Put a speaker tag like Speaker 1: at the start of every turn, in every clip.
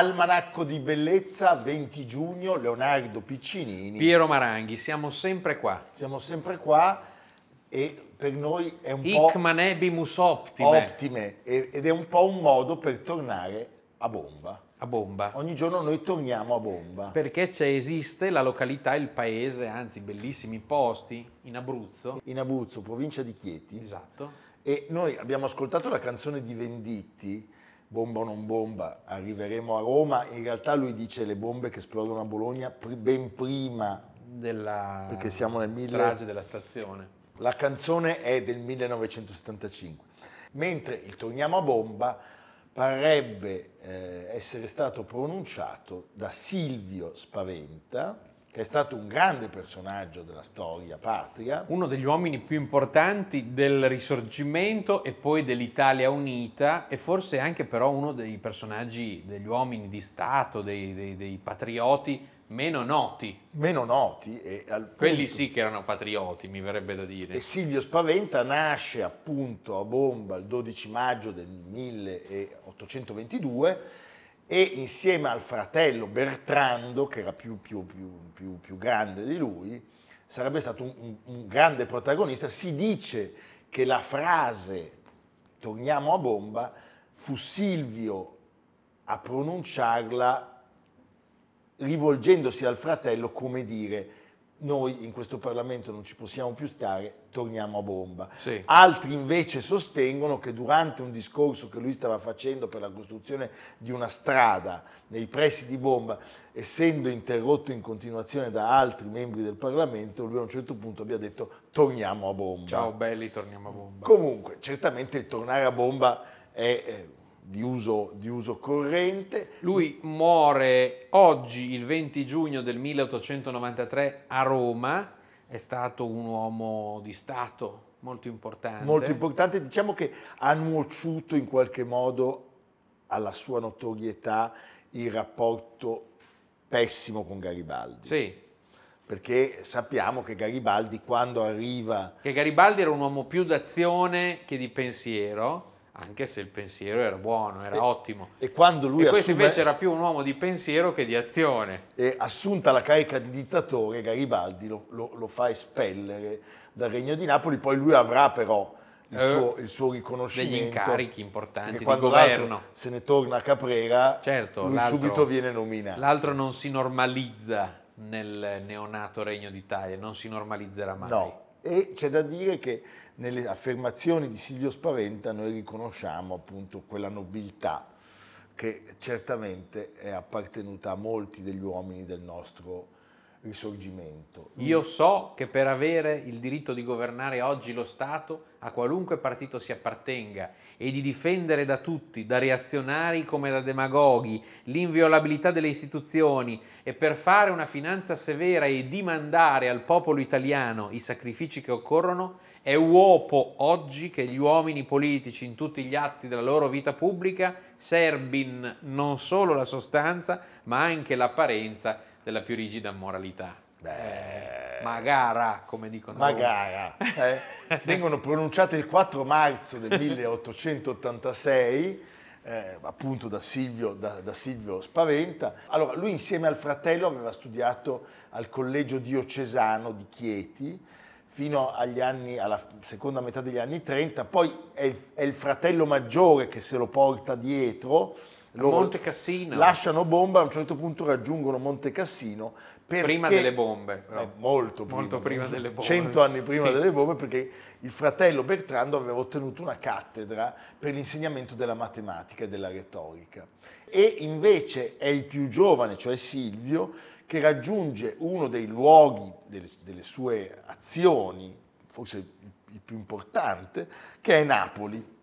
Speaker 1: Almanacco di Bellezza, 20 giugno, Leonardo Piccinini.
Speaker 2: Piero Maranghi, siamo sempre qua.
Speaker 1: Siamo sempre qua e per noi è un
Speaker 2: Hic
Speaker 1: po'...
Speaker 2: Manebimus optime.
Speaker 1: Optime, ed è un po' un modo per tornare a bomba.
Speaker 2: A bomba.
Speaker 1: Ogni giorno noi torniamo a bomba.
Speaker 2: Perché c'è, esiste la località, il paese, anzi bellissimi posti in Abruzzo.
Speaker 1: In Abruzzo, provincia di Chieti.
Speaker 2: Esatto.
Speaker 1: E noi abbiamo ascoltato la canzone di Venditti, bomba o non bomba, arriveremo a Roma, in realtà lui dice le bombe che esplodono a Bologna ben prima
Speaker 2: della
Speaker 1: perché siamo nel mille...
Speaker 2: strage della stazione.
Speaker 1: La canzone è del 1975, mentre il Torniamo a bomba parrebbe eh, essere stato pronunciato da Silvio Spaventa, che è stato un grande personaggio della storia patria.
Speaker 2: Uno degli uomini più importanti del risorgimento e poi dell'Italia unita e forse anche però uno dei personaggi, degli uomini di Stato, dei, dei, dei patrioti meno noti.
Speaker 1: Meno noti. E
Speaker 2: Quelli sì che erano patrioti, mi verrebbe da dire.
Speaker 1: E Silvio Spaventa nasce appunto a Bomba il 12 maggio del 1822 e insieme al fratello Bertrando, che era più, più, più, più grande di lui, sarebbe stato un, un, un, grande protagonista. Si dice che la frase torniamo a bomba fu Silvio a pronunciarla rivolgendosi al fratello come dire noi in questo Parlamento non ci possiamo più stare, torniamo a bomba.
Speaker 2: Sì.
Speaker 1: Altri invece sostengono che durante un discorso che lui stava facendo per la costruzione di una strada nei pressi di bomba, essendo interrotto in continuazione da altri membri del Parlamento, lui a un certo punto abbia detto torniamo a bomba.
Speaker 2: Ciao belli, torniamo a bomba.
Speaker 1: Comunque, certamente il tornare a bomba è di uso, di uso, corrente.
Speaker 2: Lui muore oggi, il 20 giugno del 1893, a Roma. È stato un uomo di Stato molto importante.
Speaker 1: Molto importante, diciamo che ha nuociuto in qualche modo alla sua notorietà il rapporto pessimo con Garibaldi.
Speaker 2: Sì.
Speaker 1: Perché sappiamo che Garibaldi quando arriva...
Speaker 2: Che Garibaldi era un uomo più d'azione che di pensiero anche se il pensiero era buono, era
Speaker 1: e,
Speaker 2: ottimo.
Speaker 1: E quando lui
Speaker 2: e questo
Speaker 1: assume,
Speaker 2: invece era più un uomo di pensiero che di azione.
Speaker 1: E assunta la carica di dittatore, Garibaldi lo, lo, lo fa espellere dal Regno di Napoli, poi lui avrà però il, eh, suo, il suo, riconoscimento.
Speaker 2: Degli incarichi importanti di
Speaker 1: quando
Speaker 2: governo.
Speaker 1: se ne torna a Caprera,
Speaker 2: certo,
Speaker 1: lui subito viene nominato.
Speaker 2: L'altro non si normalizza nel neonato Regno d'Italia, non si normalizzerà mai.
Speaker 1: No, e c'è da dire che nelle affermazioni di Silvio Spaventa noi riconosciamo appunto quella nobiltà che certamente è appartenuta a molti degli uomini del nostro risorgimento.
Speaker 2: Io so che per avere il diritto di governare oggi lo Stato, a qualunque partito si appartenga, e di difendere da tutti, da reazionari come da demagoghi, l'inviolabilità delle istituzioni e per fare una finanza severa e dimandare al popolo italiano i sacrifici che occorrono, è uopo oggi che gli uomini politici in tutti gli atti della loro vita pubblica serbin non solo la sostanza, ma anche l'apparenza della più rigida moralità.
Speaker 1: Beh,
Speaker 2: eh, magara, come dicono.
Speaker 1: Magara. Eh, vengono pronunciate il 4 marzo del 1886 eh, appunto da Silvio, da, da Silvio Spaventa. Allora, lui insieme al fratello aveva studiato al collegio diocesano di Chieti, fino agli anni, alla seconda metà degli anni 30, poi è il, è il fratello maggiore che se lo porta dietro.
Speaker 2: Loro Monte Cassino.
Speaker 1: Lasciano bomba, a un certo punto raggiungono Monte Cassino. Perché,
Speaker 2: prima delle bombe.
Speaker 1: Eh, molto prima.
Speaker 2: Molto prima delle bombe.
Speaker 1: Cento anni prima sì. delle bombe, perché il fratello Bertrando aveva ottenuto una cattedra per l'insegnamento della matematica e della retorica. E invece è il più giovane, cioè Silvio, che raggiunge uno dei luoghi delle, delle sue azioni, forse il più importante, che è Napoli.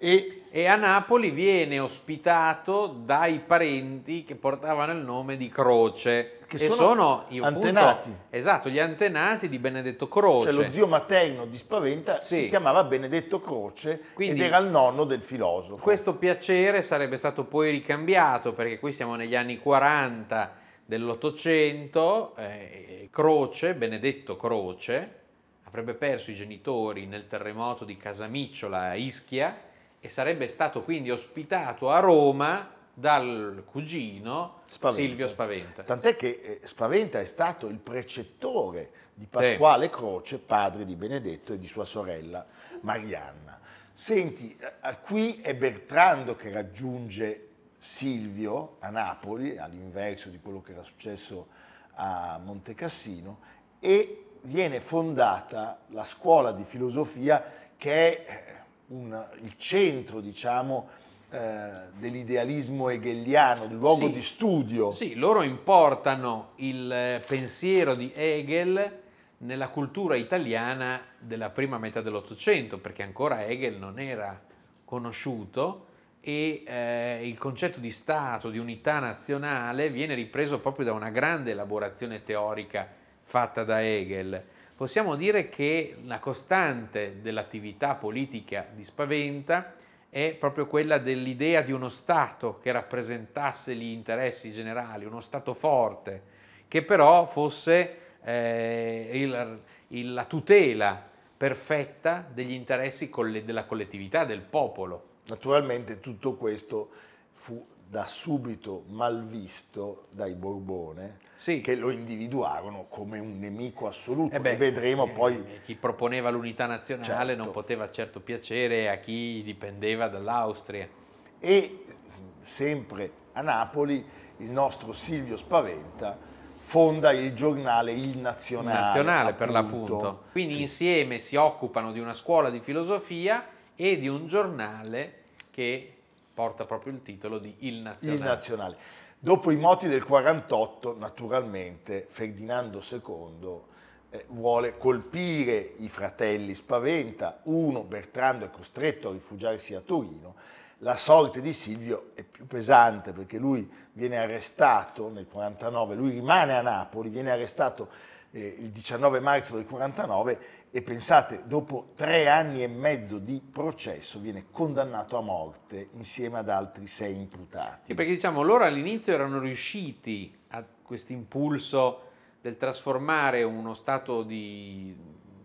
Speaker 2: E, e, a Napoli viene ospitato dai parenti che portavano il nome di Croce,
Speaker 1: che sono, sono io, antenati.
Speaker 2: Appunto, esatto, gli antenati di Benedetto Croce.
Speaker 1: Cioè lo zio materno di Spaventa sì. si chiamava Benedetto Croce Quindi, ed era il nonno del filosofo.
Speaker 2: Questo piacere sarebbe stato poi ricambiato perché qui siamo negli anni 40 dell'Ottocento, eh, Croce, Benedetto Croce, avrebbe perso i genitori nel terremoto di Casamicciola a Ischia e sarebbe stato quindi ospitato a Roma dal cugino Spaventa. Silvio Spaventa.
Speaker 1: Tant'è che eh, Spaventa è stato il precettore di Pasquale sì. Croce, padre di Benedetto e di sua sorella Marianna. Senti, eh, qui è Bertrando che raggiunge Silvio a Napoli, all'inverso di quello che era successo a Monte Cassino, e viene fondata la scuola di filosofia che è eh, un, il centro, diciamo, eh, dell'idealismo hegeliano, il luogo
Speaker 2: sì,
Speaker 1: di studio.
Speaker 2: Sì, loro importano il pensiero di Hegel nella cultura italiana della prima metà dell'Ottocento, perché ancora Hegel non era conosciuto e eh, il concetto di Stato, di unità nazionale, viene ripreso proprio da una grande elaborazione teorica fatta da Hegel. Possiamo dire che la costante dell'attività politica di Spaventa è proprio quella dell'idea di uno Stato che rappresentasse gli interessi generali, uno Stato forte, che però fosse eh, il, il, la tutela perfetta degli interessi della collettività, del popolo.
Speaker 1: Naturalmente tutto questo fu da subito malvisto dai Borbone, sì. che lo individuarono come un nemico assoluto. Eh beh, e vedremo eh, poi.
Speaker 2: Chi proponeva l'unità nazionale certo. non poteva certo piacere a chi dipendeva dall'Austria.
Speaker 1: E sempre a Napoli il nostro Silvio Spaventa fonda il giornale Il Nazionale.
Speaker 2: Nazionale appunto. per l'appunto. Quindi sì. insieme si occupano di una scuola di filosofia e di un giornale che porta proprio il titolo di Il Nazionale.
Speaker 1: Il Nazionale. Dopo i moti del 48, naturalmente, Ferdinando II eh, vuole colpire i fratelli Spaventa, uno, Bertrando, è costretto a rifugiarsi a Torino, la sorte di Silvio è più pesante perché lui viene arrestato nel 49, lui rimane a Napoli, viene arrestato eh, il 19 marzo del 49 e pensate, dopo tre anni e mezzo di processo viene condannato a morte insieme ad altri sei imputati.
Speaker 2: Sì, perché diciamo loro all'inizio erano riusciti a questo impulso del trasformare uno stato di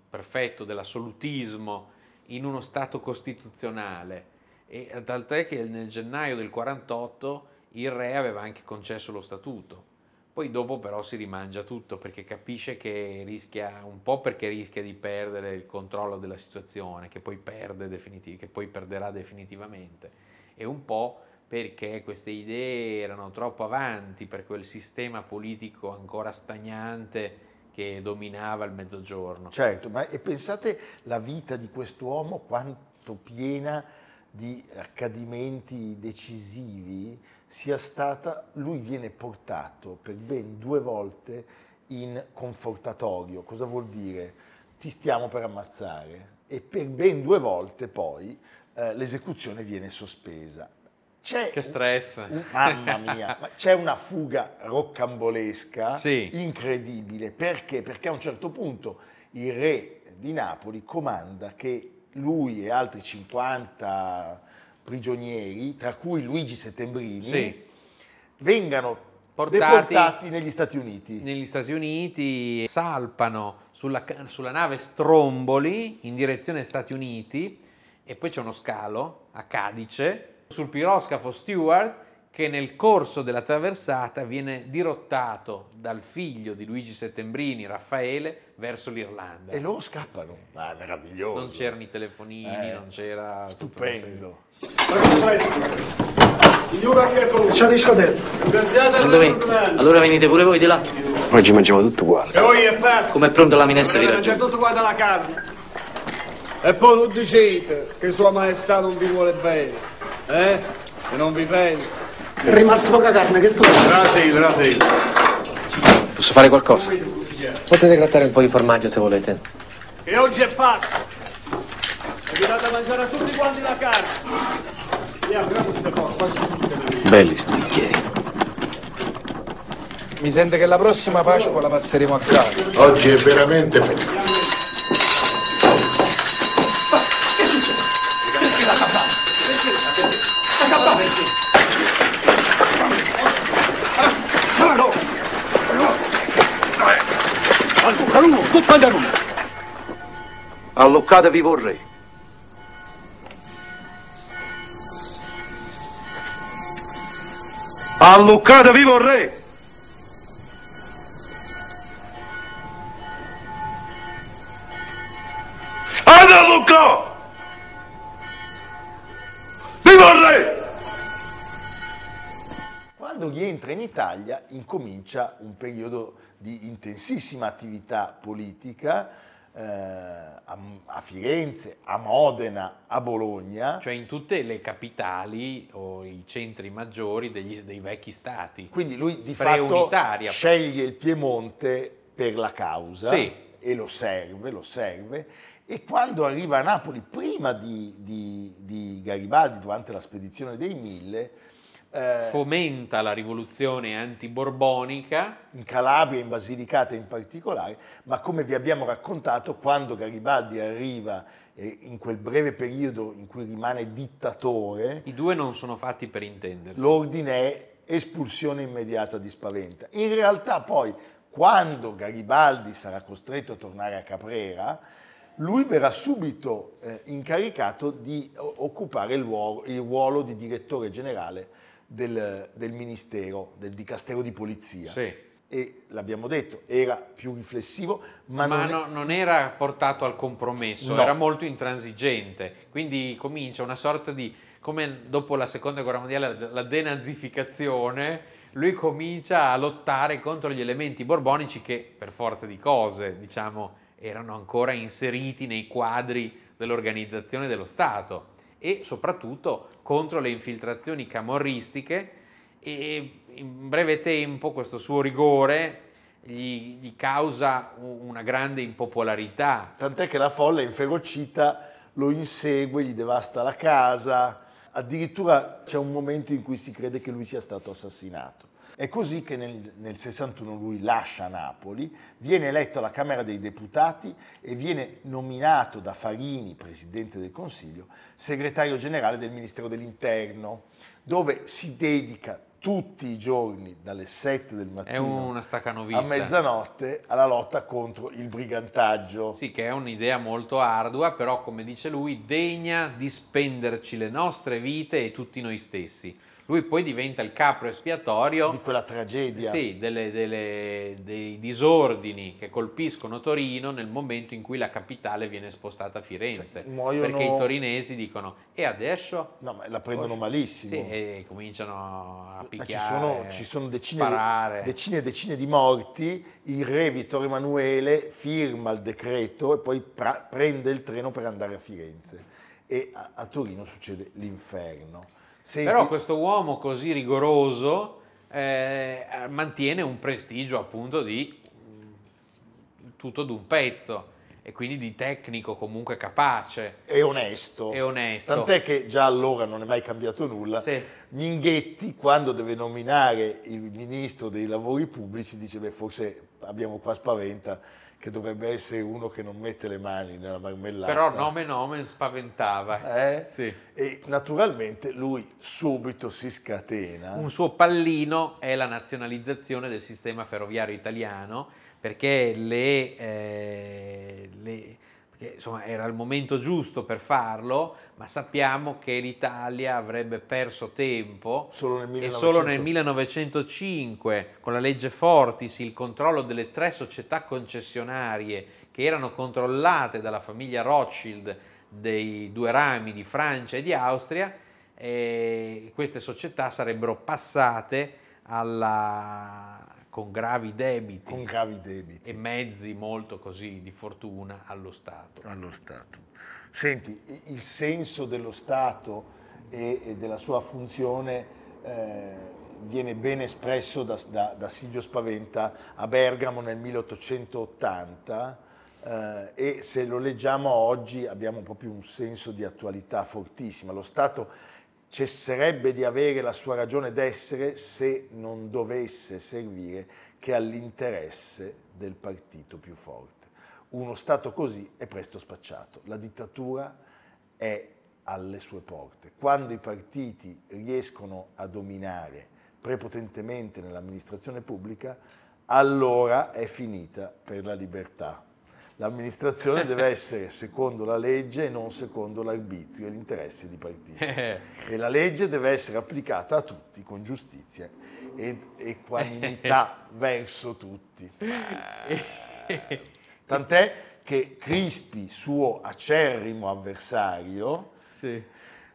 Speaker 2: perfetto dell'assolutismo in uno stato costituzionale e tant'è che nel gennaio del 48 il re aveva anche concesso lo statuto poi dopo però si rimangia tutto perché capisce che rischia, un po' perché rischia di perdere il controllo della situazione, che poi, perde definitiv- che poi perderà definitivamente, e un po' perché queste idee erano troppo avanti per quel sistema politico ancora stagnante che dominava il mezzogiorno.
Speaker 1: Certo, ma e pensate la vita di quest'uomo quanto piena di accadimenti decisivi sia stata, lui viene portato per ben due volte in confortatorio. Cosa vuol dire? Ti stiamo per ammazzare e per ben due volte poi eh, l'esecuzione viene sospesa.
Speaker 2: C'è che stress!
Speaker 1: Un, mamma mia, c'è una fuga roccambolesca sì. incredibile. Perché? Perché a un certo punto il re di Napoli comanda che lui e altri 50 prigionieri, tra cui Luigi Settembrini, sì. vengano Portati deportati negli Stati Uniti.
Speaker 2: Negli Stati Uniti salpano sulla, sulla, nave Stromboli in direzione Stati Uniti e poi c'è uno scalo a Cadice. sul piroscafo Stewart che nel corso della traversata viene dirottato dal figlio di Luigi Settembrini, Raffaele, verso l'Irlanda.
Speaker 1: E loro scappano. Ah, meraviglioso.
Speaker 2: Non c'erano i telefonini,
Speaker 1: Eh,
Speaker 2: non c'era...
Speaker 1: Stupendo.
Speaker 3: C'è?
Speaker 4: Allora venite pure voi di là.
Speaker 3: Oggi mangiamo tutto uguale.
Speaker 5: E poi è Pasqua.
Speaker 4: Come è pronta la minestra di ragione?
Speaker 5: tutto quanto la carne. E poi non dicete che Sua Maestà non vi vuole bene. Eh? E non vi pensa.
Speaker 3: È rimasta poca carne, che sto
Speaker 5: Fratello, fratello.
Speaker 4: Posso fare qualcosa? Potete grattare un po' di formaggio se volete.
Speaker 5: Che oggi è. E vi date a mangiare a tutti quanti la carne.
Speaker 4: Belli sti bicchieri.
Speaker 6: Mi sente che la prossima Pasqua la passeremo a casa.
Speaker 7: Oggi è veramente festa. Alloccate vivo il re. Alloccate vivo il re. Ad
Speaker 1: Rientra in Italia incomincia un periodo di intensissima attività politica eh, a, a Firenze, a Modena, a Bologna.
Speaker 2: Cioè in tutte le capitali o i centri maggiori degli- dei vecchi stati.
Speaker 1: Quindi lui di fatto sceglie il Piemonte per la causa
Speaker 2: Sì.
Speaker 1: e lo serve, lo serve. E quando arriva a Napoli, prima di, di- di Garibaldi, durante la spedizione dei Mille, eh,
Speaker 2: Fomenta la rivoluzione antiborbonica
Speaker 1: in Calabria, in Basilicata in particolare, ma come vi abbiamo raccontato, quando Garibaldi arriva eh, in quel breve periodo in cui rimane dittatore,
Speaker 2: I due non sono fatti per intendersi.
Speaker 1: l'ordine è espulsione immediata di Spaventa. In realtà poi, quando Garibaldi sarà costretto a tornare a Caprera, lui verrà subito eh, incaricato di occupare il ruolo, il ruolo di direttore generale del, del Ministero, del Dicastero di Polizia.
Speaker 2: Sì.
Speaker 1: E l'abbiamo detto, era più riflessivo, ma,
Speaker 2: Ma
Speaker 1: non è-
Speaker 2: no- non era portato al compromesso,
Speaker 1: No.
Speaker 2: era molto intransigente. Quindi comincia una sorta di, come dopo la seconda guerra mondiale, la denazificazione, lui comincia a lottare contro gli elementi borbonici che per forza di cose, diciamo, erano ancora inseriti nei quadri dell'organizzazione dello Stato e soprattutto contro le infiltrazioni camorristiche e in breve tempo questo suo rigore gli, gli causa una grande impopolarità.
Speaker 1: Tant'è che la folla inferocita lo insegue, gli devasta la casa, addirittura c'è un momento in cui si crede che lui sia stato assassinato. È così che nel, nel 61 lui lascia Napoli, viene eletto alla Camera dei Deputati e viene nominato da Farini, Presidente del Consiglio, segretario generale del Ministero dell'Interno, dove si dedica tutti i giorni dalle 7 del mattino a mezzanotte alla lotta contro il brigantaggio.
Speaker 2: Sì, che è un'idea molto ardua, però come dice lui, degna di spenderci le nostre vite e tutti noi stessi. Lui poi diventa il capro espiatorio
Speaker 1: di quella tragedia.
Speaker 2: Sì, delle- delle- dei disordini che colpiscono Torino nel momento in cui la capitale viene spostata a Firenze.
Speaker 1: Cioè, muoiono-
Speaker 2: Perché i torinesi dicono, e adesso?
Speaker 1: No, ma la prendono malissimo.
Speaker 2: Sì, e cominciano a
Speaker 1: Ma
Speaker 2: picchiare,
Speaker 1: ci sono, ci sono decine,
Speaker 2: sparare.
Speaker 1: decine e decine di morti, il re Vittorio Emanuele firma il decreto e poi pra- prende il treno per andare a Firenze. E a, a Torino succede l'inferno. Senti,
Speaker 2: Però questo uomo così rigoroso eh, mantiene un prestigio appunto di mm, tutto d'un pezzo e quindi di tecnico comunque capace.
Speaker 1: è onesto.
Speaker 2: È onesto.
Speaker 1: Tant'è che già allora non è mai cambiato nulla.
Speaker 2: Sì.
Speaker 1: Minghetti, quando deve nominare il ministro dei lavori pubblici, dice: Beh, forse abbiamo qua Spaventa, che dovrebbe essere uno che non mette le mani nella marmellata.
Speaker 2: Però nome nomen spaventava.
Speaker 1: Eh?
Speaker 2: Sì.
Speaker 1: E naturalmente lui subito si scatena.
Speaker 2: Un suo pallino è la nazionalizzazione del sistema ferroviario italiano perché le, eh, le- insomma era il momento giusto per farlo, ma sappiamo che l'Italia avrebbe perso tempo
Speaker 1: Solo nel
Speaker 2: e
Speaker 1: 1900.
Speaker 2: solo nel 1905 con la legge Fortis il controllo delle tre società concessionarie che erano controllate dalla famiglia Rothschild dei due rami di Francia e di Austria, e queste società sarebbero passate alla- con gravi debiti
Speaker 1: con gravi debiti.
Speaker 2: e mezzi molto così di fortuna allo Stato.
Speaker 1: allo Stato. Senti, il senso dello Stato e, e della sua funzione eh, viene ben espresso da, da- da Silvio Spaventa a Bergamo nel 1880 eh, e se lo leggiamo oggi abbiamo proprio un senso di attualità fortissima. Lo Stato cesserebbe di avere la sua ragione d'essere se non dovesse servire che all'interesse del partito più forte. Uno Stato così è presto spacciato. La dittatura è alle sue porte. Quando i partiti riescono a dominare prepotentemente nell'amministrazione pubblica, allora è finita per la libertà. L'amministrazione deve essere secondo la legge e non secondo l'arbitrio e gli interessi di partiti. E la legge deve essere applicata a tutti con giustizia ed equanimità verso tutti. Tant'è che Crispi, suo acerrimo avversario,
Speaker 2: Sì.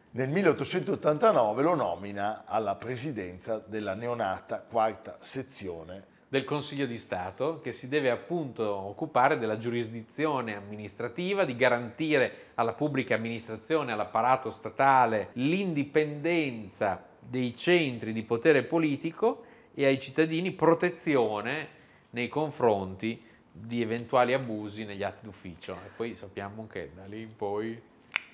Speaker 1: nel 1889 lo nomina alla presidenza della neonata quarta sezione
Speaker 2: del Consiglio di Stato che si deve appunto occupare della giurisdizione amministrativa, di garantire alla pubblica amministrazione, all'apparato statale l'indipendenza dei centri di potere politico e ai cittadini protezione nei confronti di eventuali abusi negli atti d'ufficio. E poi sappiamo che da lì in poi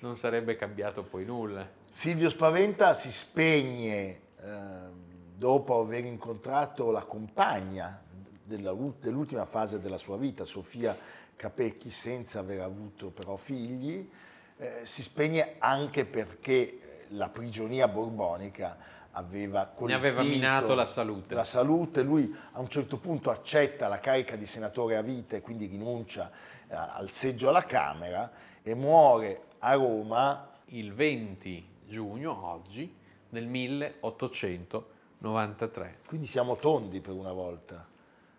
Speaker 2: non sarebbe cambiato poi nulla.
Speaker 1: Silvio Spaventa si spegne ehm, dopo aver incontrato la compagna dell'ultima fase della sua vita, Sofia Capecchi, senza aver avuto però figli, eh, si spegne anche perché eh, la prigionia borbonica aveva colpito...
Speaker 2: Ne aveva minato la salute.
Speaker 1: La salute, lui a un certo punto accetta la carica di senatore a vita e quindi rinuncia eh, al seggio alla Camera e muore a Roma...
Speaker 2: Il 20 giugno, oggi, nel 1800. 93.
Speaker 1: Quindi siamo tondi per una volta.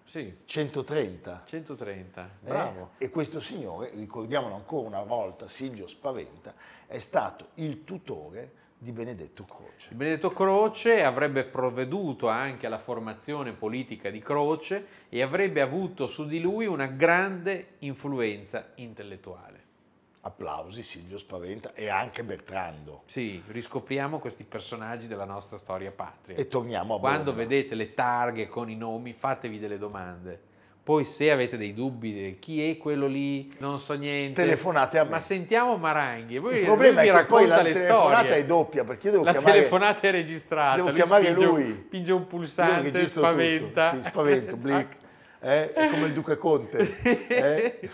Speaker 2: Sì.
Speaker 1: 130.
Speaker 2: 130,
Speaker 1: eh?
Speaker 2: bravo.
Speaker 1: E questo signore, ricordiamolo ancora una volta, Silvio Spaventa, è stato il tutore di Benedetto Croce.
Speaker 2: Benedetto Croce avrebbe provveduto anche alla formazione politica di Croce e avrebbe avuto su di lui una grande influenza intellettuale.
Speaker 1: Applausi Silvio Spaventa e anche Bertrando.
Speaker 2: Sì, riscopriamo questi personaggi della nostra storia patria.
Speaker 1: E torniamo a
Speaker 2: Quando vedete le targhe con i nomi, fatevi delle domande. Poi se avete dei dubbi, di chi è quello lì, non so niente.
Speaker 1: Telefonate a me.
Speaker 2: Ma sentiamo Maranghi, voi,
Speaker 1: Il problema
Speaker 2: lui
Speaker 1: è che poi
Speaker 2: racconta
Speaker 1: la
Speaker 2: le
Speaker 1: telefonata è doppia perché io devo
Speaker 2: La
Speaker 1: chiamare
Speaker 2: telefonata è registrata.
Speaker 1: Devo
Speaker 2: lui
Speaker 1: chiamare
Speaker 2: spinge,
Speaker 1: lui.
Speaker 2: Un, spinge un pulsante, spaventa.
Speaker 1: tutto. Sì, spavento, blick. Eh? È come il Duca Conte. eh?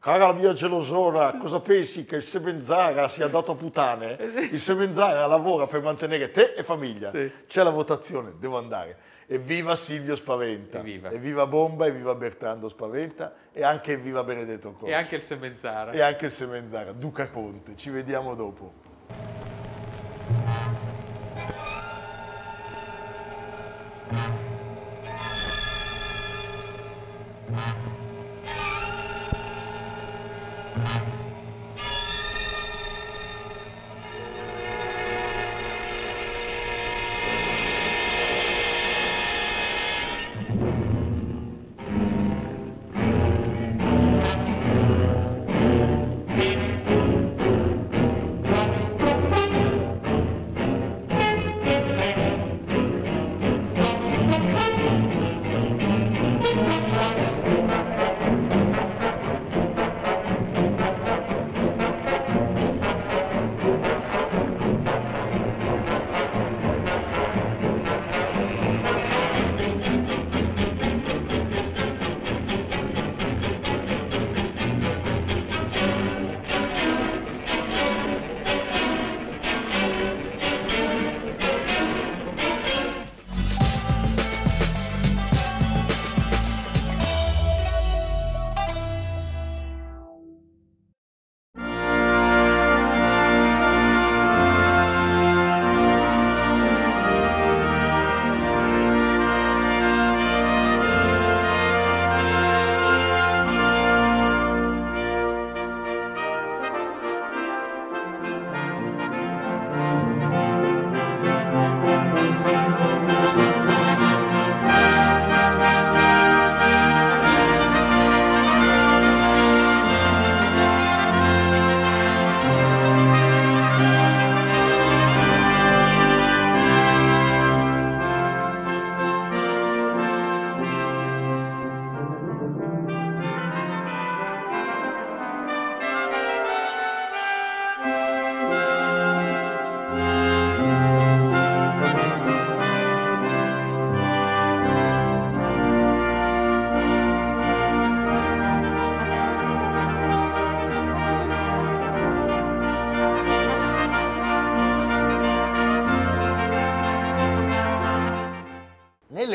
Speaker 1: Cara mia gelosona, cosa pensi che il Semenzaga sia andato a putane? Eh, il Semenzaga lavora per mantenere te e famiglia.
Speaker 2: Sì.
Speaker 1: C'è la votazione, devo andare. Evviva Silvio Spaventa.
Speaker 2: Evviva.
Speaker 1: evviva Bomba, evviva Bertrando Spaventa e anche evviva Benedetto Conte.
Speaker 2: E anche il Semenzara.
Speaker 1: E anche il Semenzara, Duca Conte. Ci vediamo dopo. thank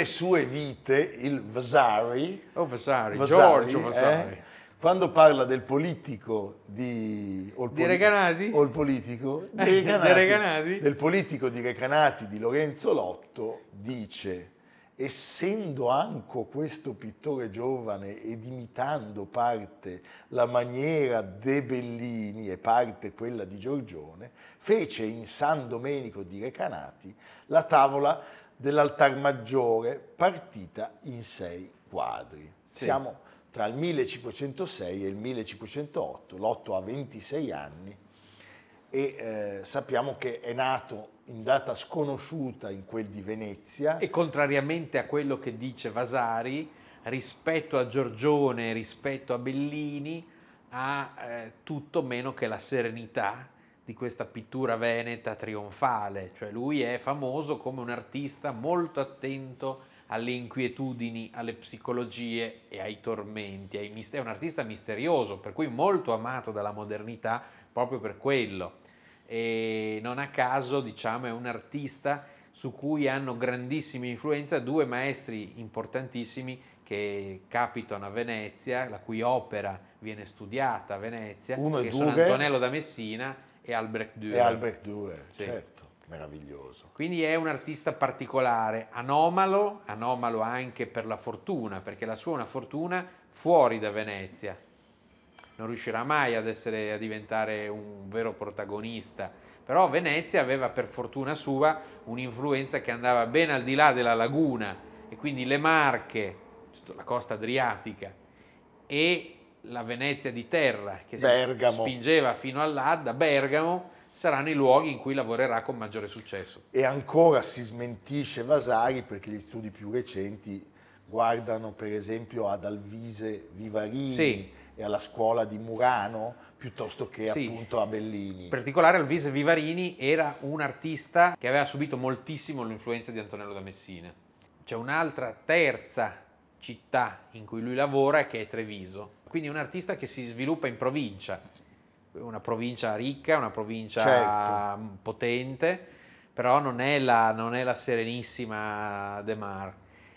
Speaker 1: nelle sue vite il Vasari,
Speaker 2: Oh, Vasari,
Speaker 1: Vasari,
Speaker 2: Giorgio Vasari.
Speaker 1: eh, quando parla del politico di... o il
Speaker 2: Di Recanati?
Speaker 1: O il politico di
Speaker 2: Eh, di
Speaker 1: Recanati,
Speaker 2: Recanati?
Speaker 1: del politico di Recanati di Lorenzo Lotto dice essendo anche questo pittore giovane ed imitando parte la maniera de Bellini e parte quella di Giorgione, fece in San Domenico di Recanati la tavola dell'altar maggiore partita in sei quadri.
Speaker 2: Sì.
Speaker 1: Siamo tra il 1506 e il 1508, Lotto ha 26 anni e eh, sappiamo che è nato in data sconosciuta in quel di Venezia.
Speaker 2: E contrariamente a quello che dice Vasari, rispetto a Giorgione, rispetto a Bellini, ha eh, tutto meno che la serenità di questa pittura veneta trionfale. Cioè lui è famoso come un artista molto attento alle inquietudini, alle psicologie e ai tormenti. ai mist- è un artista misterioso, per cui molto amato dalla modernità proprio per quello. E non a caso, diciamo, è un artista su cui hanno grandissima influenza due maestri importantissimi che capitano a Venezia, la cui opera viene studiata a Venezia,
Speaker 1: Uno
Speaker 2: che sono
Speaker 1: Dürer
Speaker 2: Antonello da Messina e Albrecht Dürer.
Speaker 1: E Albert Dürer,
Speaker 2: Sì.
Speaker 1: certo, meraviglioso.
Speaker 2: Quindi è un artista particolare, anomalo, anomalo anche per la fortuna, perché la sua è una fortuna fuori da Venezia. Non riuscirà mai ad essere a diventare un vero protagonista, però Venezia aveva per fortuna sua un'influenza che andava ben al di là della laguna e quindi le Marche, la costa adriatica e la Venezia di terra che si
Speaker 1: Bergamo.
Speaker 2: spingeva fino all'Adda, Bergamo, saranno i luoghi in cui lavorerà con maggiore successo.
Speaker 1: E ancora si smentisce Vasari perché gli studi più recenti guardano per esempio ad Alvise Vivarini
Speaker 2: Sì.
Speaker 1: e alla scuola di Murano piuttosto che
Speaker 2: Sì.
Speaker 1: appunto a Bellini.
Speaker 2: In particolare Alvise Vivarini era un artista che aveva subito moltissimo l'influenza di Antonello da Messina. C'è un'altra terza città in cui lui lavora che è Treviso. Quindi un artista che si sviluppa in provincia, una provincia ricca, una provincia
Speaker 1: Certo.
Speaker 2: potente, però non è la, non è la serenissima De Mar.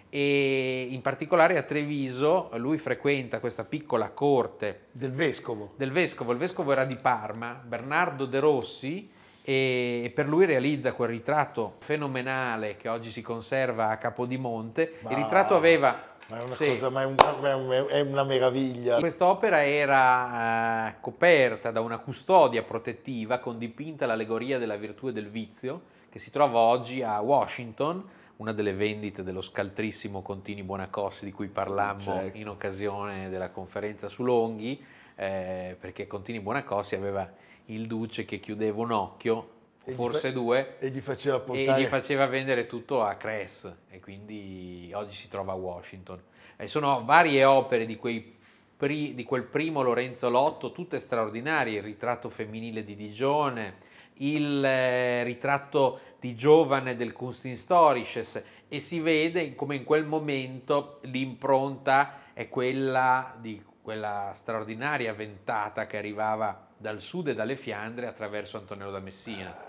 Speaker 2: E in particolare a Treviso lui frequenta questa piccola corte
Speaker 1: Del vescovo.
Speaker 2: del vescovo. Il vescovo era di Parma, Bernardo De Rossi, e per lui realizza quel ritratto fenomenale che oggi si conserva a Capodimonte.
Speaker 1: Ma-
Speaker 2: Il ritratto aveva...
Speaker 1: Ma è una
Speaker 2: sì.
Speaker 1: cosa, ma è una, è un- è una meraviglia.
Speaker 2: Quest'opera era eh, coperta da una custodia protettiva con dipinta l'allegoria della virtù e del vizio, che si trova oggi a Washington, una delle vendite dello scaltrissimo Contini Buonacossi di cui parlammo
Speaker 1: Certo.
Speaker 2: in occasione della conferenza su Longhi, eh, perché Contini Buonacossi aveva il duce che chiudeva un occhio, forse
Speaker 1: fa-
Speaker 2: due,
Speaker 1: E gli faceva
Speaker 2: e gli faceva vendere tutto a Cress e quindi oggi si trova a Washington. E sono varie opere di, quei pri- di quel primo Lorenzo Lotto, tutte straordinarie, il ritratto femminile di Digione, il eh, ritratto di giovane del Kunsthistorisches e si vede come in quel momento l'impronta è quella di quella straordinaria ventata che arrivava dal sud e dalle Fiandre attraverso Antonello da Messina.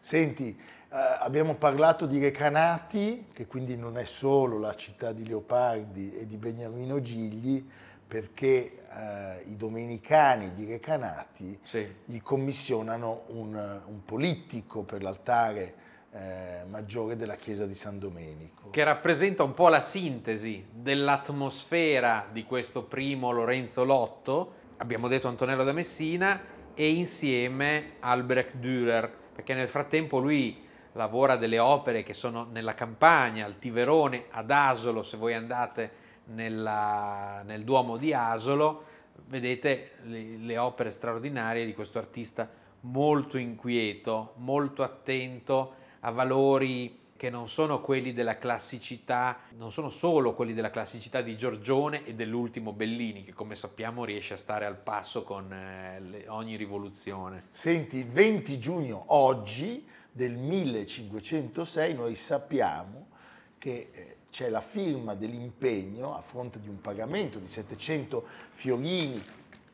Speaker 1: Senti, eh, abbiamo parlato di Recanati, che quindi non è solo la città di Leopardi e di Beniamino Gigli, perché eh, i domenicani di Recanati
Speaker 2: Sì.
Speaker 1: gli commissionano un, un politico per l'altare eh, maggiore della chiesa di San Domenico.
Speaker 2: che rappresenta un po' la sintesi dell'atmosfera di questo primo Lorenzo Lotto, abbiamo detto Antonello da Messina, e insieme Albrecht Dürer, perché nel frattempo lui lavora delle opere che sono nella campagna, al Tiverone, ad Asolo, se voi andate nella- nel Duomo di Asolo, vedete le, le opere straordinarie di questo artista molto inquieto, molto attento a valori che non sono quelli della classicità, non sono solo quelli della classicità di Giorgione e dell'ultimo Bellini, che come sappiamo riesce a stare al passo con eh, le- ogni rivoluzione.
Speaker 1: Senti, il 20 giugno oggi del 1506 noi sappiamo che eh, c'è la firma dell'impegno a fronte di un pagamento di 700 fiorini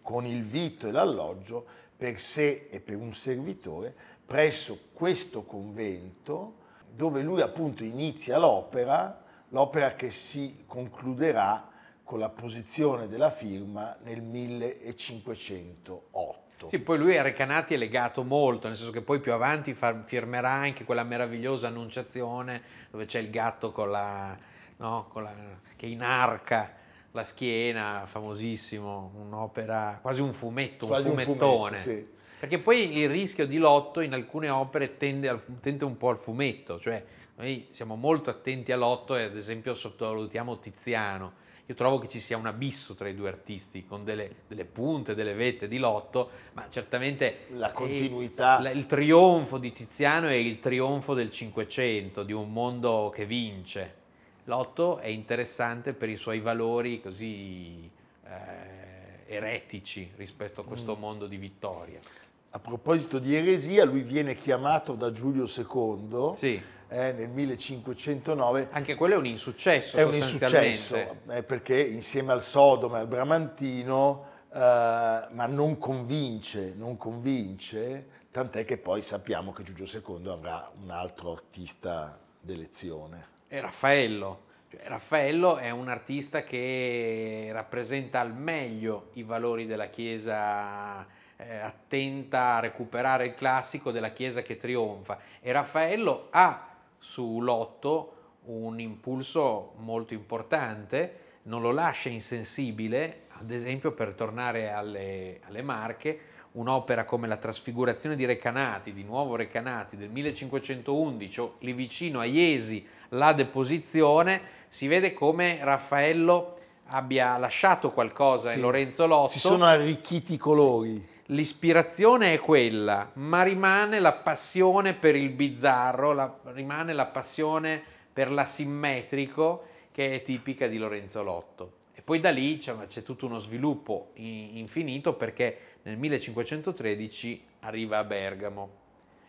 Speaker 1: con il vitto e l'alloggio per sé e per un servitore presso questo convento dove lui appunto inizia l'opera, l'opera che si concluderà con la posizione della firma nel 1508.
Speaker 2: Sì, poi lui a Recanati è legato molto, nel senso che poi più avanti firmerà anche quella meravigliosa annunciazione dove c'è il gatto con la, no, con la- che inarca la schiena, famosissimo, un'opera, quasi un fumetto,
Speaker 1: Quasi
Speaker 2: un
Speaker 1: un
Speaker 2: fumettone.
Speaker 1: fumetto, sì.
Speaker 2: Perché poi il rischio di lotto in alcune opere tende, al- tende un po' al fumetto, cioè noi siamo molto attenti a Lotto e ad esempio sottovalutiamo Tiziano. Io trovo che ci sia un abisso tra i due artisti, con delle, delle punte, delle vette di Lotto, ma certamente
Speaker 1: La continuità.
Speaker 2: la- il trionfo di Tiziano è il trionfo del Cinquecento, di un mondo che vince. Lotto è interessante per i suoi valori così eh, eretici rispetto a
Speaker 1: Mm.
Speaker 2: questo mondo di vittoria.
Speaker 1: A proposito di eresia, lui viene chiamato da Giulio II
Speaker 2: Sì.
Speaker 1: eh, nel 1509
Speaker 2: Anche quello è un insuccesso
Speaker 1: È un insuccesso eh, perché insieme al Sodoma e al Bramantino, eh, ma non convince, non convince, tant'è che poi sappiamo che Giulio II avrà un altro artista d'elezione.
Speaker 2: È Raffaello. Cioè, Raffaello è un artista che rappresenta al meglio i valori della Chiesa eh, attenta a recuperare il classico della Chiesa che trionfa. E Raffaello ha su Lotto un impulso molto importante, non lo lascia insensibile, ad esempio per tornare alle, alle Marche, un'opera come la trasfigurazione di Recanati, di nuovo Recanati del 1511, o lì vicino a Iesi, la deposizione, si vede come Raffaello abbia lasciato qualcosa
Speaker 1: Sì.
Speaker 2: in Lorenzo Lotto.
Speaker 1: Si sono arricchiti i colori.
Speaker 2: L'ispirazione è quella, ma rimane la passione per il bizzarro, la- rimane la passione per l'asimmetrico che è tipica di Lorenzo Lotto. E poi da lì c'è, c'è tutto uno sviluppo infinito perché nel 1513 arriva a Bergamo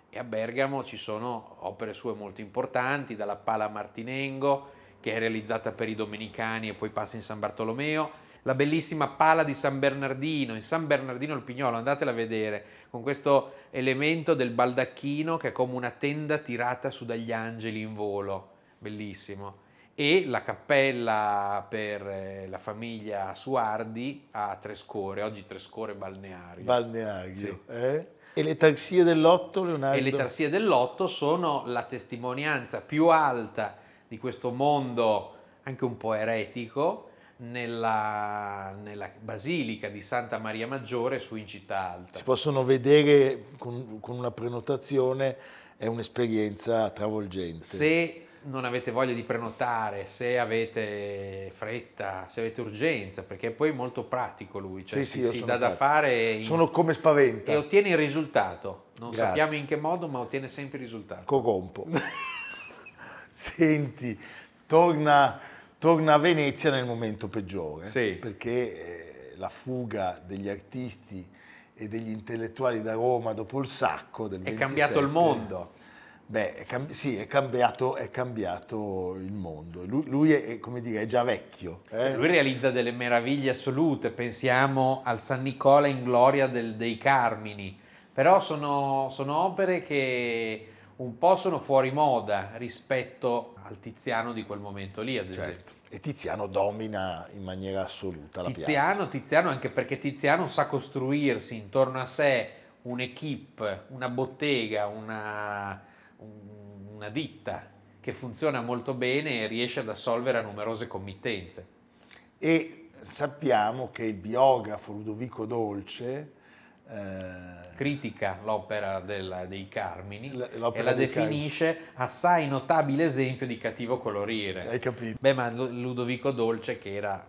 Speaker 2: e a Bergamo ci sono opere sue molto importanti, dalla Pala Martinengo, che è realizzata per i domenicani e poi passa in San Bartolomeo, la bellissima Pala di San Bernardino, in San Bernardino il Pignolo, andatela a vedere, con questo elemento del baldacchino che è come una tenda tirata su dagli angeli in volo, bellissimo. E la cappella per eh, la famiglia Suardi a Trescore, oggi Trescore balneario.
Speaker 1: balneario.
Speaker 2: Sì.
Speaker 1: eh? E le tarsie dell'otto, Leonardo?
Speaker 2: E le tarsie dell'otto sono la testimonianza più alta di questo mondo anche un po' eretico nella, nella basilica di Santa Maria Maggiore su in città alta.
Speaker 1: Si possono vedere con, con una prenotazione, è un'esperienza travolgente.
Speaker 2: Se non avete voglia di prenotare, se avete fretta, se avete urgenza, perché poi è molto pratico lui, cioè
Speaker 1: Sì,
Speaker 2: si,
Speaker 1: sì,
Speaker 2: si dà da fare in-
Speaker 1: Sono come spaventa.
Speaker 2: e ottiene il risultato. Non
Speaker 1: Grazie.
Speaker 2: sappiamo in che modo, ma ottiene sempre il risultato.
Speaker 1: Corrompo. Senti, torna, torna a Venezia nel momento peggiore,
Speaker 2: Sì.
Speaker 1: perché eh, la fuga degli artisti e degli intellettuali da Roma dopo il sacco del
Speaker 2: È
Speaker 1: 27,
Speaker 2: cambiato il mondo.
Speaker 1: Beh, è cam- sì, è cambiato, è cambiato il mondo. Lui, lui è, è, come dire, è già vecchio. eh?
Speaker 2: Lui realizza delle meraviglie assolute, pensiamo al San Nicola in gloria del- dei Carmini, però sono, sono opere che un po' sono fuori moda rispetto al Tiziano di quel momento lì, ad esempio.
Speaker 1: Certo. E Tiziano domina in maniera assoluta la piazza.
Speaker 2: Tiziano, Tiziano anche perché Tiziano sa costruirsi intorno a sé un'equipe, una bottega, una, un- una ditta che funziona molto bene e riesce ad assolvere a numerose committenze.
Speaker 1: E sappiamo che il biografo Ludovico Dolce
Speaker 2: critica l'opera del- dei Carmini
Speaker 1: l'opera
Speaker 2: e la definisce assai notabile esempio di cattivo colorire.
Speaker 1: Hai capito?
Speaker 2: Beh, ma Lu- Ludovico Dolce, che era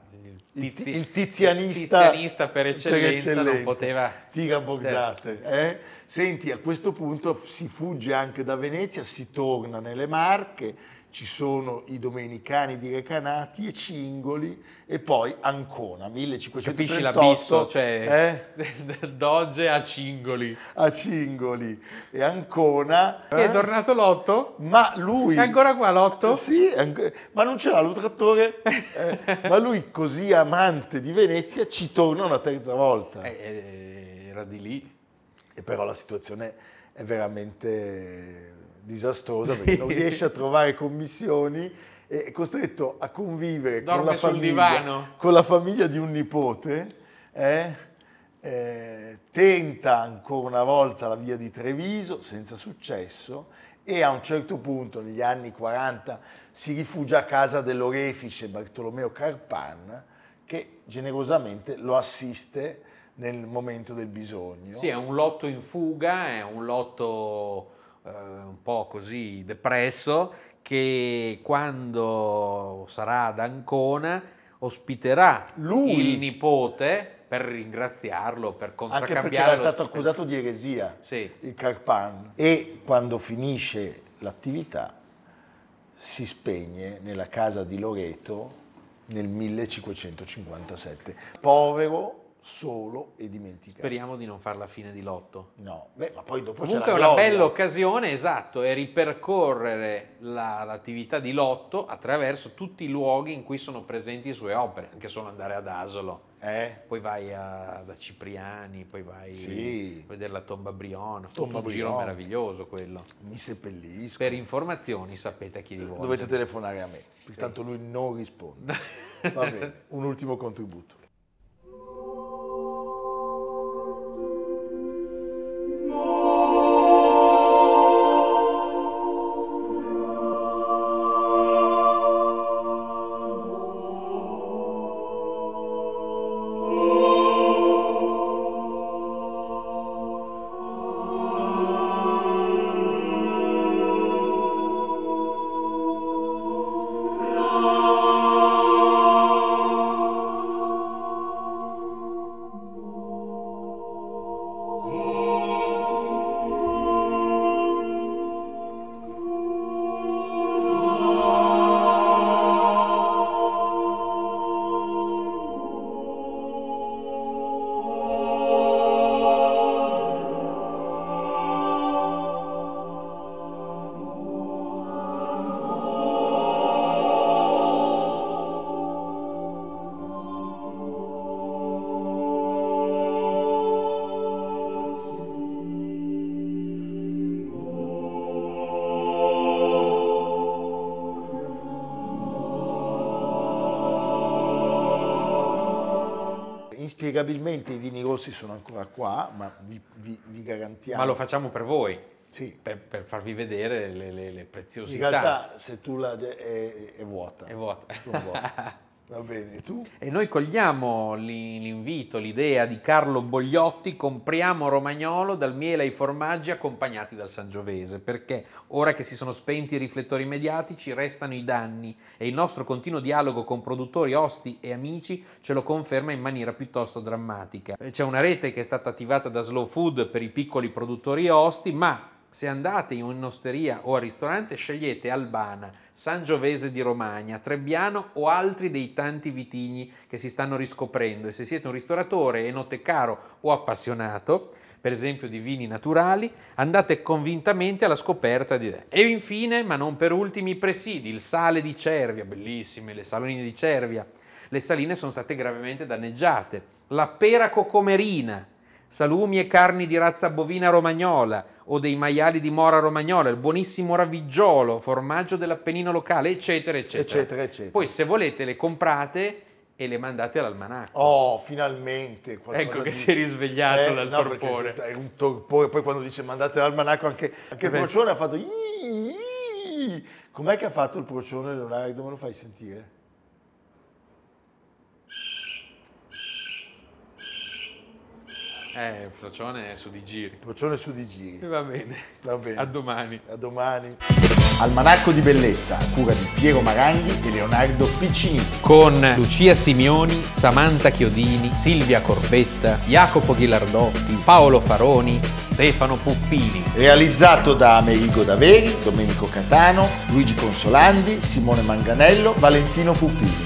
Speaker 2: il, tizi-
Speaker 1: il tizianista,
Speaker 2: il tizianista per eccellenza, non
Speaker 1: eccellenza.
Speaker 2: poteva...
Speaker 1: Tira bordate. eh? Senti, a questo punto si fugge anche da Venezia, si torna nelle Marche, ci sono i domenicani di Recanati e Cingoli e poi Ancona, 1538.
Speaker 2: Capisci l'abisso? Cioè,
Speaker 1: eh?
Speaker 2: del Doge a Cingoli.
Speaker 1: a Cingoli e Ancona.
Speaker 2: Che è
Speaker 1: eh?
Speaker 2: tornato Lotto?
Speaker 1: Ma lui...
Speaker 2: È ancora qua Lotto?
Speaker 1: Sì, ma non ce l'ha lo trattore. Eh, ma lui, così amante di Venezia, ci torna una terza volta.
Speaker 2: Eh, eh, era di lì.
Speaker 1: E però la situazione è veramente disastrosa perché non riesce a trovare commissioni, è costretto a convivere con la, famiglia, con la famiglia di un nipote, eh, eh, tenta ancora una volta la via di Treviso senza successo e a un certo punto negli anni 40 si rifugia a casa dell'orefice Bartolomeo Carpan che generosamente lo assiste nel momento del bisogno.
Speaker 2: Sì, è un lotto in fuga, è un lotto eh, un po' così depresso che quando sarà ad Ancona ospiterà
Speaker 1: Lui.
Speaker 2: il nipote per ringraziarlo, per
Speaker 1: Anche perché
Speaker 2: contraccambiare
Speaker 1: era stato accusato di eresia,
Speaker 2: Sì.
Speaker 1: il Carpan. E quando finisce l'attività si spegne nella casa di Loreto nel 1557. Povero, solo e dimenticato.
Speaker 2: Speriamo di non fare la fine di lotto.
Speaker 1: No, beh, ma poi dopo
Speaker 2: Comunque
Speaker 1: c'è
Speaker 2: è una
Speaker 1: gloria.
Speaker 2: bella occasione, esatto, è ripercorrere la- l'attività di Lotto attraverso tutti i luoghi in cui sono presenti le sue opere, anche solo andare ad Asolo.
Speaker 1: Eh?
Speaker 2: Poi vai a- da Cipriani, poi vai
Speaker 1: Sì.
Speaker 2: a vedere la tomba tutto
Speaker 1: Tomba
Speaker 2: un giro
Speaker 1: Briona.
Speaker 2: meraviglioso quello.
Speaker 1: Mi seppellisco.
Speaker 2: Per informazioni sapete a chi rivolgere.
Speaker 1: Dovete telefonare a me, perché tanto lui non risponde. Va bene, un ultimo contributo. Inspiegabilmente i vini rossi sono ancora qua, ma vi, vi- vi garantiamo...
Speaker 2: Ma lo facciamo per voi,
Speaker 1: Sì,
Speaker 2: per, per farvi vedere le, le- le
Speaker 1: in
Speaker 2: preziosità.
Speaker 1: realtà se tu la... è, è vuota.
Speaker 2: È vuota.
Speaker 1: Sono vuota. Va bene, tu?
Speaker 2: E noi cogliamo l'i- l'invito, l'idea di Carlo Bogliotti, compriamo Romagnolo dal miele ai formaggi accompagnati dal Sangiovese, perché ora che si sono spenti i riflettori mediatici restano i danni e il nostro continuo dialogo con produttori, osti e amici ce lo conferma in maniera piuttosto drammatica. C'è una rete che è stata attivata da Slow Food per i piccoli produttori e osti, ma se andate in un'osteria o al ristorante scegliete Albana, Sangiovese di Romagna, Trebbiano o altri dei tanti vitigni che si stanno riscoprendo e se siete un ristoratore, enoteccaro o appassionato, per esempio di vini naturali, andate convintamente alla scoperta di... E infine, ma non per ultimi, i presidi, il sale di Cervia, bellissime le salonie di Cervia. Le saline sono state gravemente danneggiate. La pera cocomerina, salumi e carni di razza bovina romagnola o dei maiali di mora romagnola, il buonissimo raviggiolo, formaggio dell'Appennino locale, eccetera, eccetera.
Speaker 1: Eccetera, eccetera.
Speaker 2: Poi se volete le comprate e le mandate all'almanacco.
Speaker 1: Oh, finalmente
Speaker 2: Ecco che
Speaker 1: di-
Speaker 2: si è risvegliato dal
Speaker 1: no,
Speaker 2: torpore.
Speaker 1: È un torpore, poi quando dice mandate l'almanacco anche, anche il procione ha fatto... Com'è che ha fatto il procione Leonardo? Me lo fai sentire?
Speaker 2: Eh, il frocione è su di giri.
Speaker 1: Il procione su di giri.
Speaker 2: Va bene.
Speaker 1: Va bene.
Speaker 2: A domani.
Speaker 1: A domani. Almanacco di bellezza, a cura di Piero Maranghi e Leonardo Piccini.
Speaker 2: Con Lucia Simioni, Samantha Chiodini, Silvia Corbetta, Jacopo Ghilardotti, Paolo Faroni, Stefano Puppini.
Speaker 1: Realizzato da Amerigo Daveri, Domenico Catano, Luigi Consolandi, Simone Manganello, Valentino Puppini.